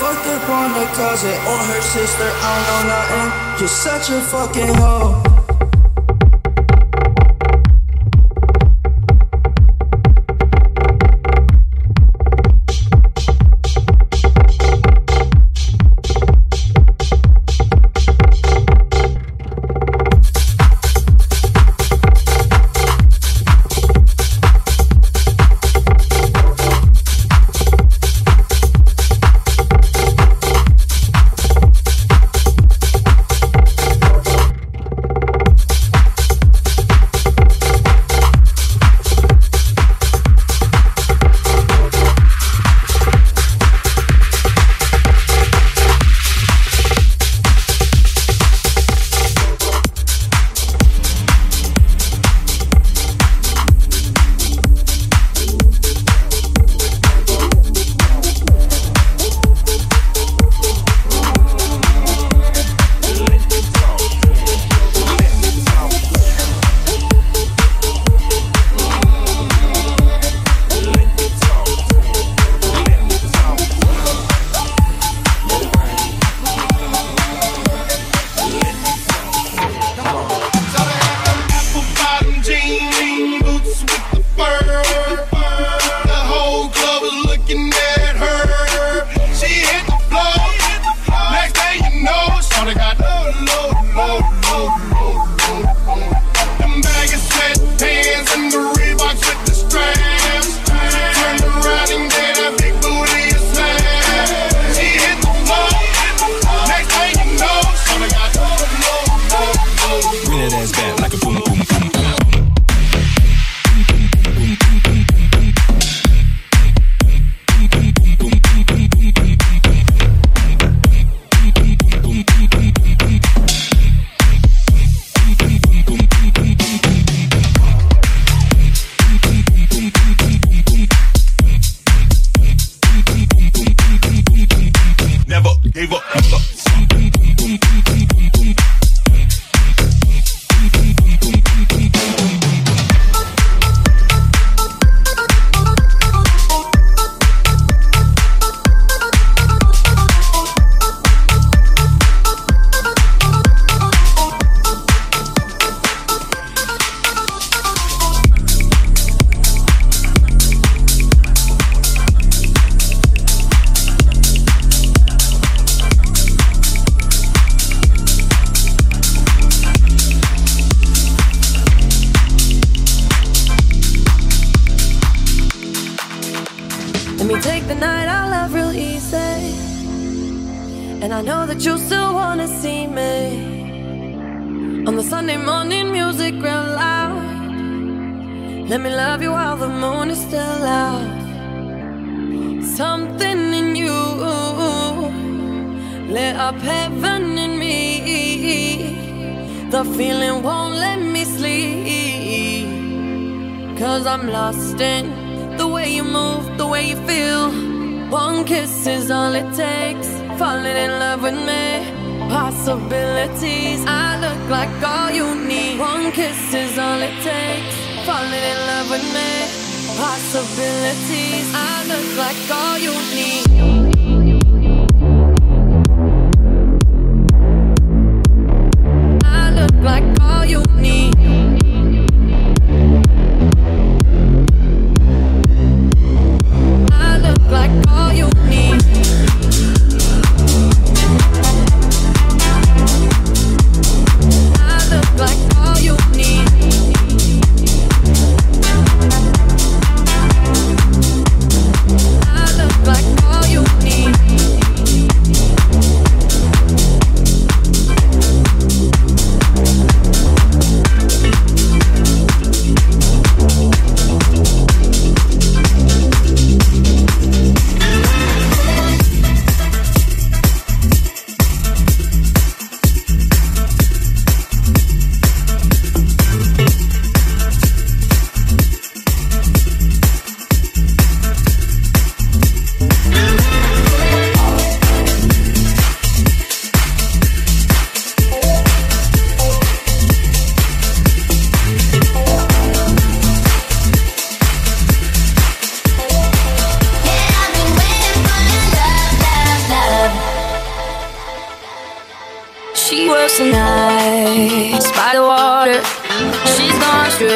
fucked up on the cousin or her sister. I don't know nothing. You're such a fucking hoe. Me take the night I love real easy. And I know that you still wanna see me. On the Sunday morning music real loud. Let me love you while the moon is still out. Something in you lit up heaven in me. The feeling won't let me sleep. Cause I'm lost in the way you move, the way you feel. One kiss is all it takes. Falling in love with me. Possibilities. I look like all you need. One kiss is all it takes. Falling in love with me. Possibilities. I look like all you need. I look like all you need.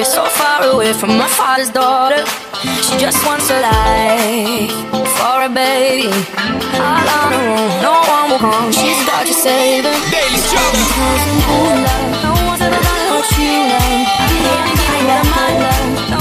away, so far away from my father's daughter. She just wants a life for a baby. All on her own, no one will come. She's got to save her. Daily show. No one's ever gonna what you love. I'm getting my love.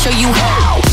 Show you how.